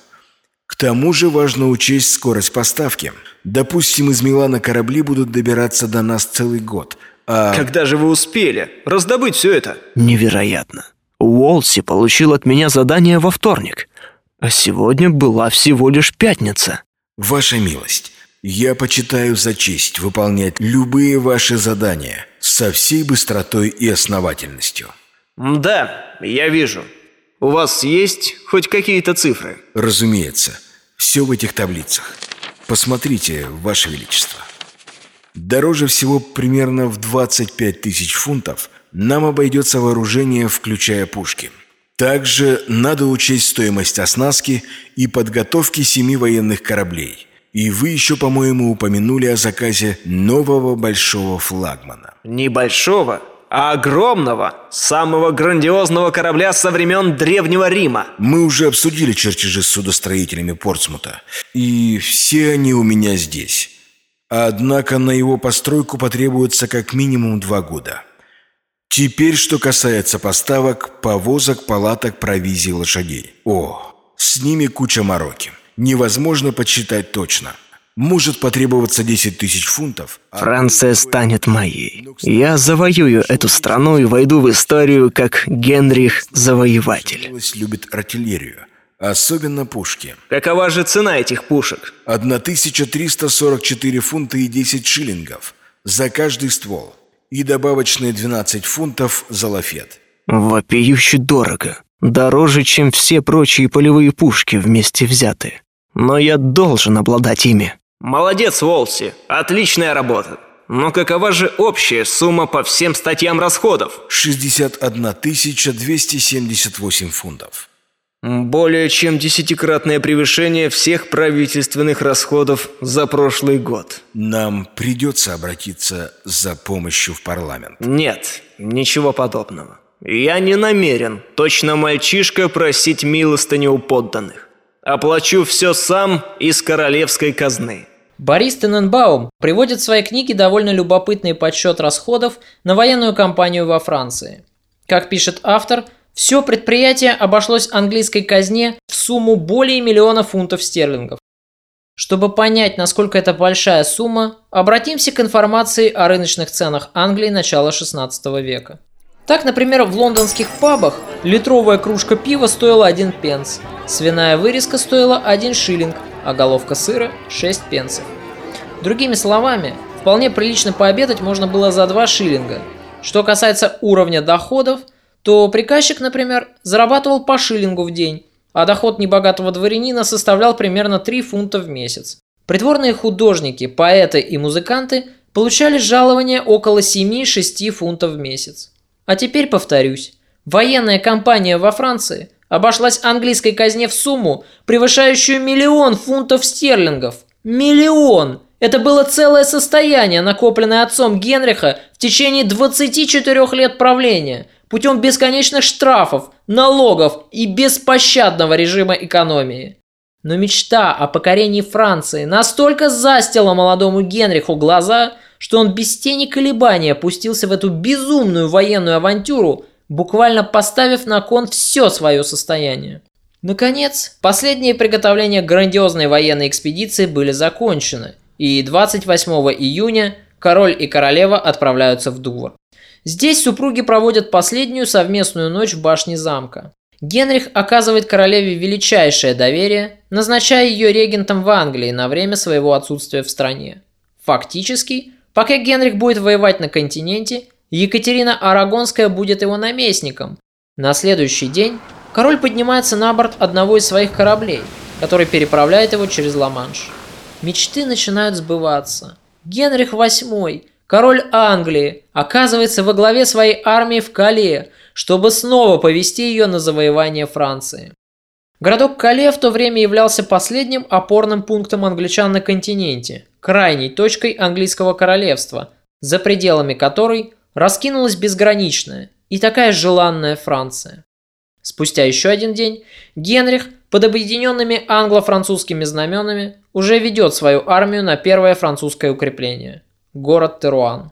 К тому же важно учесть скорость поставки. Допустим, из Милана корабли будут добираться до нас целый год, а... Когда же вы успели раздобыть все это? Невероятно. Уолси получил от меня задание во вторник, а сегодня была всего лишь пятница. Ваша милость, я почитаю за честь выполнять любые ваши задания со всей быстротой и основательностью. Да, я вижу. У вас есть хоть какие-то цифры? Разумеется, все в этих таблицах. Посмотрите, Ваше Величество. Дороже всего примерно в 25 тысяч фунтов нам обойдется вооружение, включая пушки. Также надо учесть стоимость оснастки и подготовки семи военных кораблей. И вы еще, по-моему, упомянули о заказе нового большого флагмана. Небольшого, а огромного, самого грандиозного корабля со времен Древнего Рима. Мы уже обсудили чертежи с судостроителями Портсмута, и все они у меня здесь. Однако на его постройку потребуется как минимум два года. Теперь, что касается поставок, повозок, палаток, провизии, лошадей. О, с ними куча мороки. Невозможно подсчитать точно. Может потребоваться 10 тысяч фунтов. а Франция станет моей. Я завоюю эту страну и войду в историю как Генрих Завоеватель. Любит артиллерию. Особенно пушки. Какова же цена этих пушек? 1344 фунта и 10 шиллингов за каждый ствол. И добавочные 12 фунтов за лафет. Вопиюще дорого. Дороже, чем все прочие полевые пушки вместе взятые. Но я должен обладать ими. Молодец, Волси. Отличная работа. Но какова же общая сумма по всем статьям расходов? 61 278 фунтов. Более чем десятикратное превышение всех правительственных расходов за прошлый год. Нам придется обратиться за помощью в парламент. Нет, ничего подобного. Я не намерен, точно мальчишка, просить милостыню у подданных. Оплачу все сам из королевской казны. Борис Тененбаум приводит в своей книге довольно любопытный подсчет расходов на военную кампанию во Франции. Как пишет автор, все предприятие обошлось английской казне в сумму более миллиона фунтов стерлингов. Чтобы понять, насколько это большая сумма, обратимся к информации о рыночных ценах Англии начала 16 века. Так, например, в лондонских пабах литровая кружка пива стоила 1 пенс, свиная вырезка стоила 1 шиллинг, а головка сыра – 6 пенсов. Другими словами, вполне прилично пообедать можно было за 2 шиллинга. Что касается уровня доходов, то приказчик, например, зарабатывал по шиллингу в день, а доход небогатого дворянина составлял примерно 3 фунта в месяц. Придворные художники, поэты и музыканты получали жалование около 7-6 фунтов в месяц. А теперь повторюсь. Военная кампания во Франции обошлась английской казне в сумму, превышающую миллион фунтов стерлингов. Миллион! Это было целое состояние, накопленное отцом Генриха в течение 24 лет правления, путем бесконечных штрафов, налогов и беспощадного режима экономии. Но мечта о покорении Франции настолько застила молодому Генриху глаза, что он без тени колебания пустился в эту безумную военную авантюру, буквально поставив на кон все свое состояние. Наконец, последние приготовления грандиозной военной экспедиции были закончены, и 28 июня король и королева отправляются в Дувр. Здесь супруги проводят последнюю совместную ночь в башне замка. Генрих оказывает королеве величайшее доверие, назначая ее регентом в Англии на время своего отсутствия в стране. Фактически, пока Генрих будет воевать на континенте, Екатерина Арагонская будет его наместником. На следующий день король поднимается на борт одного из своих кораблей, который переправляет его через Ла-Манш. Мечты начинают сбываться. Генрих VIII, король Англии, оказывается во главе своей армии в Кале, чтобы снова повести ее на завоевание Франции. Городок Кале в то время являлся последним опорным пунктом англичан на континенте, крайней точкой английского королевства, за пределами которой раскинулась безграничная и такая желанная Франция. Спустя еще один день Генрих под объединенными англо-французскими знаменами уже ведет свою армию на первое французское укрепление – город Теруан.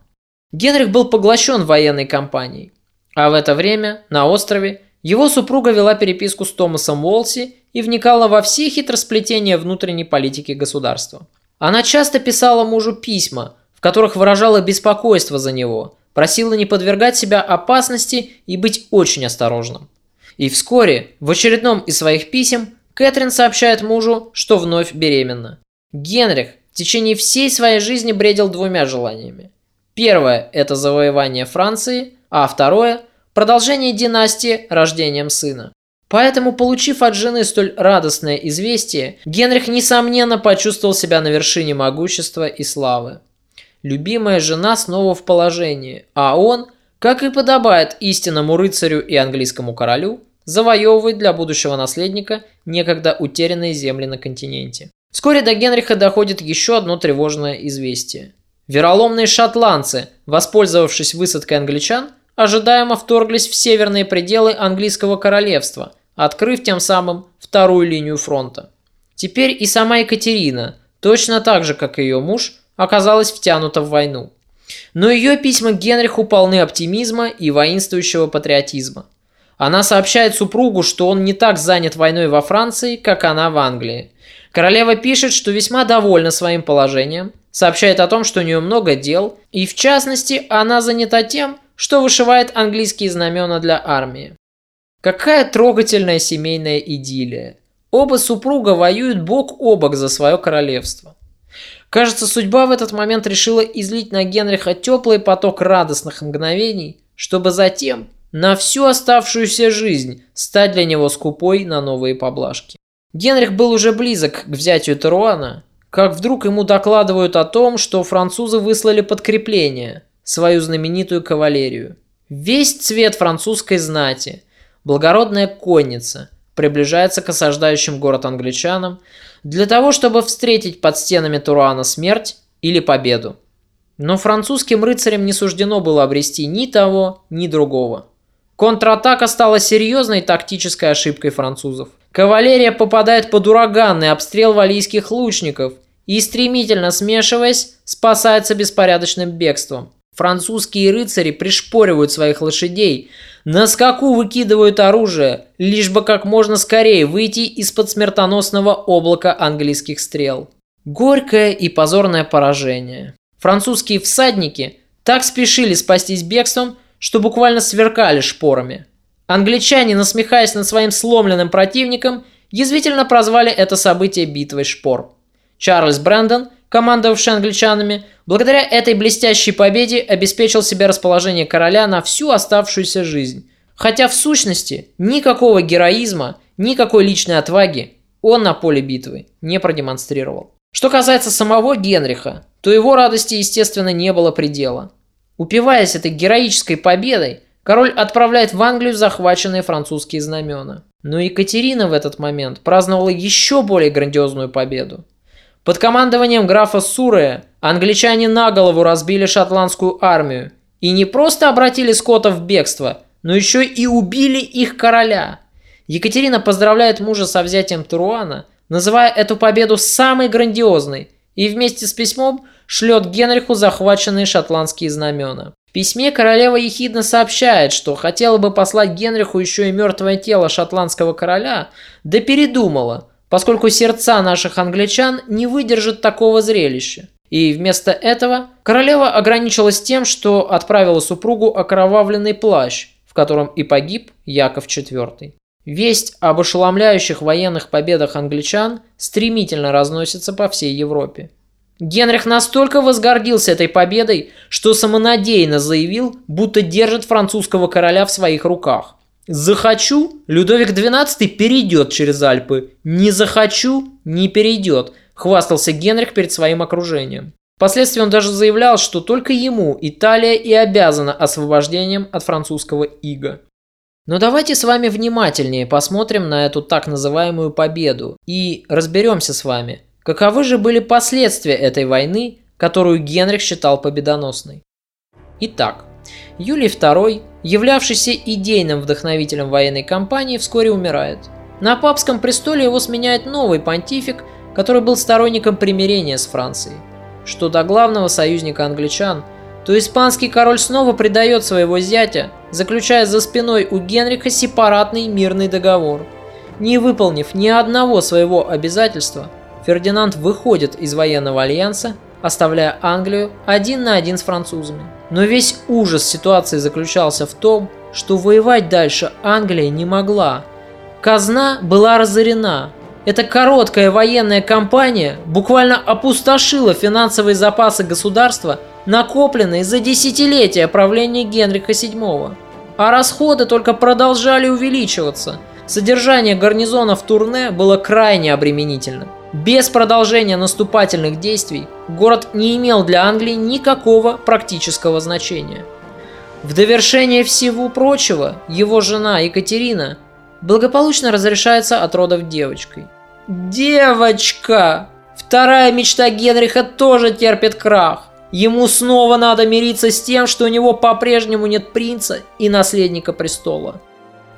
Генрих был поглощен военной кампанией, а в это время на острове его супруга вела переписку с Томасом Уолси и вникала во все хитросплетения внутренней политики государства. Она часто писала мужу письма, в которых выражала беспокойство за него, просила не подвергать себя опасности и быть очень осторожным. И вскоре, в очередном из своих писем, Кэтрин сообщает мужу, что вновь беременна. Генрих в течение всей своей жизни бредил двумя желаниями. Первое – это завоевание Франции, а второе – продолжение династии рождением сына. Поэтому, получив от жены столь радостное известие, Генрих, несомненно, почувствовал себя на вершине могущества и славы. Любимая жена снова в положении, а он, как и подобает истинному рыцарю и английскому королю, завоевывает для будущего наследника некогда утерянные земли на континенте. Вскоре до Генриха доходит еще одно тревожное известие. Вероломные шотландцы, воспользовавшись высадкой англичан, ожидаемо вторглись в северные пределы английского королевства, открыв тем самым вторую линию фронта. Теперь и сама Екатерина, точно так же, как и ее муж, оказалась втянута в войну. Но ее письма Генриху полны оптимизма и воинствующего патриотизма. Она сообщает супругу, что он не так занят войной во Франции, как она в Англии. Королева пишет, что весьма довольна своим положением, сообщает о том, что у нее много дел, и в частности она занята тем, что вышивает английские знамена для армии. Какая трогательная семейная идиллия. Оба супруга воюют бок о бок за свое королевство. Кажется, судьба в этот момент решила излить на Генриха теплый поток радостных мгновений, чтобы затем на всю оставшуюся жизнь стать для него скупой на новые поблажки. Генрих был уже близок к взятию Теруана, как вдруг ему докладывают о том, что французы выслали подкрепление, свою знаменитую кавалерию. Весь цвет французской знати, благородная конница, приближается к осаждающим город англичанам для того, чтобы встретить под стенами Туруана смерть или победу. Но французским рыцарям не суждено было обрести ни того, ни другого. Контратака стала серьезной тактической ошибкой французов. Кавалерия попадает под ураганный обстрел валийских лучников и, стремительно смешиваясь, спасается беспорядочным бегством. Французские рыцари пришпоривают своих лошадей, на скаку выкидывают оружие, лишь бы как можно скорее выйти из-под смертоносного облака английских стрел. Горькое и позорное поражение. Французские всадники так спешили спастись бегством, что буквально сверкали шпорами. Англичане, насмехаясь над своим сломленным противником, язвительно прозвали это событие битвой шпор. Чарльз Брэндон, командовавший англичанами, благодаря этой блестящей победе обеспечил себе расположение короля на всю оставшуюся жизнь. Хотя в сущности никакого героизма, никакой личной отваги он на поле битвы не продемонстрировал. Что касается самого Генриха, то его радости, естественно, не было предела. Упиваясь этой героической победой, король отправляет в Англию захваченные французские знамена. Но Екатерина в этот момент праздновала еще более грандиозную победу. Под командованием графа Сурея англичане на голову разбили шотландскую армию и не просто обратили скотов в бегство, но еще и убили их короля. Екатерина поздравляет мужа со взятием Туруана, называя эту победу самой грандиозной, и вместе с письмом шлет Генриху захваченные шотландские знамена. В письме королева ехидно сообщает, что хотела бы послать Генриху еще и мертвое тело шотландского короля, да передумала, поскольку сердца наших англичан не выдержат такого зрелища. И вместо этого королева ограничилась тем, что отправила супругу окровавленный плащ, в котором и погиб Яков IV. Весть об ошеломляющих военных победах англичан стремительно разносится по всей Европе. Генрих настолько возгордился этой победой, что самонадеянно заявил, будто держит французского короля в своих руках. Захочу, Людовик XII перейдет через Альпы. Не захочу, не перейдет, хвастался Генрих перед своим окружением. Впоследствии он даже заявлял, что только ему Италия и обязана освобождением от французского ига. Но давайте с вами внимательнее посмотрим на эту так называемую победу и разберемся с вами, каковы же были последствия этой войны, которую Генрих считал победоносной. Итак, Юлий II, являвшийся идейным вдохновителем военной кампании, вскоре умирает. На папском престоле его сменяет новый понтифик, который был сторонником примирения с Францией. Что до главного союзника англичан, то испанский король снова предает своего зятя, заключая за спиной у Генриха сепаратный мирный договор. Не выполнив ни одного своего обязательства, Фердинанд выходит из военного альянса, оставляя Англию один на один с французами. Но весь ужас ситуации заключался в том, что воевать дальше Англия не могла. Казна была разорена. Эта короткая военная кампания буквально опустошила финансовые запасы государства, накопленные за десятилетия правления Генриха VII. А расходы только продолжали увеличиваться. Содержание гарнизона в Турне было крайне обременительным. Без продолжения наступательных действий город не имел для Англии никакого практического значения. В довершение всего прочего, его жена Екатерина благополучно разрешается от родов девочкой. Девочка! Вторая мечта Генриха тоже терпит крах. Ему снова надо мириться с тем, что у него по-прежнему нет принца и наследника престола.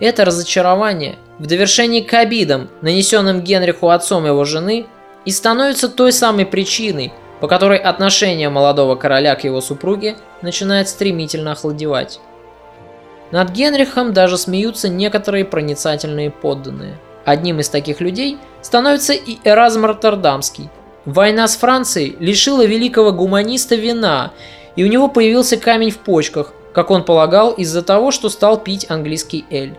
Это разочарование в довершении к обидам, нанесенным Генриху отцом его жены, и становится той самой причиной, по которой отношение молодого короля к его супруге начинает стремительно охладевать. Над Генрихом даже смеются некоторые проницательные подданные. Одним из таких людей становится и Эразм Роттердамский. Война с Францией лишила великого гуманиста вина, и у него появился камень в почках, как он полагал, из-за того, что стал пить английский эль.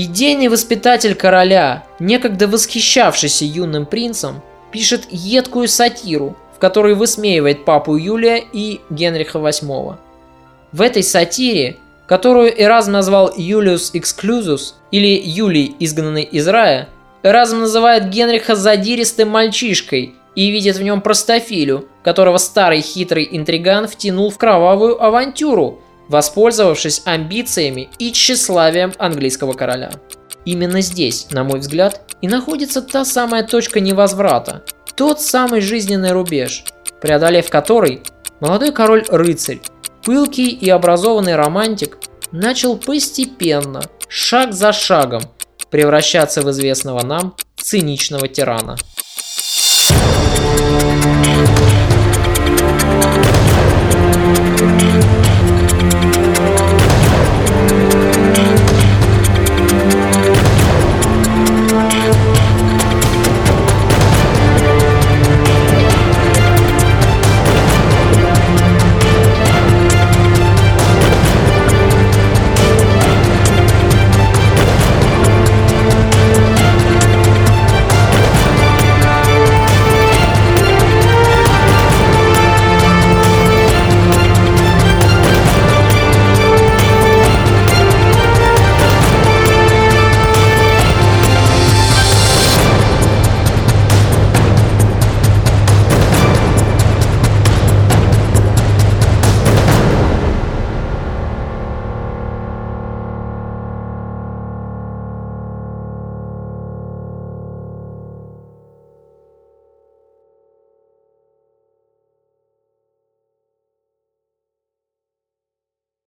Идейный воспитатель короля, некогда восхищавшийся юным принцем, пишет едкую сатиру, в которой высмеивает папу Юлия и Генриха VIII. В этой сатире, которую Эразм назвал Юлиус Эксклюзус или Юлий, изгнанный из рая, Эразм называет Генриха задиристым мальчишкой и видит в нем простофилю, которого старый хитрый интриган втянул в кровавую авантюру, воспользовавшись амбициями и тщеславием английского короля. Именно здесь, на мой взгляд, и находится та самая точка невозврата, тот самый жизненный рубеж, преодолев который, молодой король-рыцарь, пылкий и образованный романтик, начал постепенно, шаг за шагом, превращаться в известного нам циничного тирана.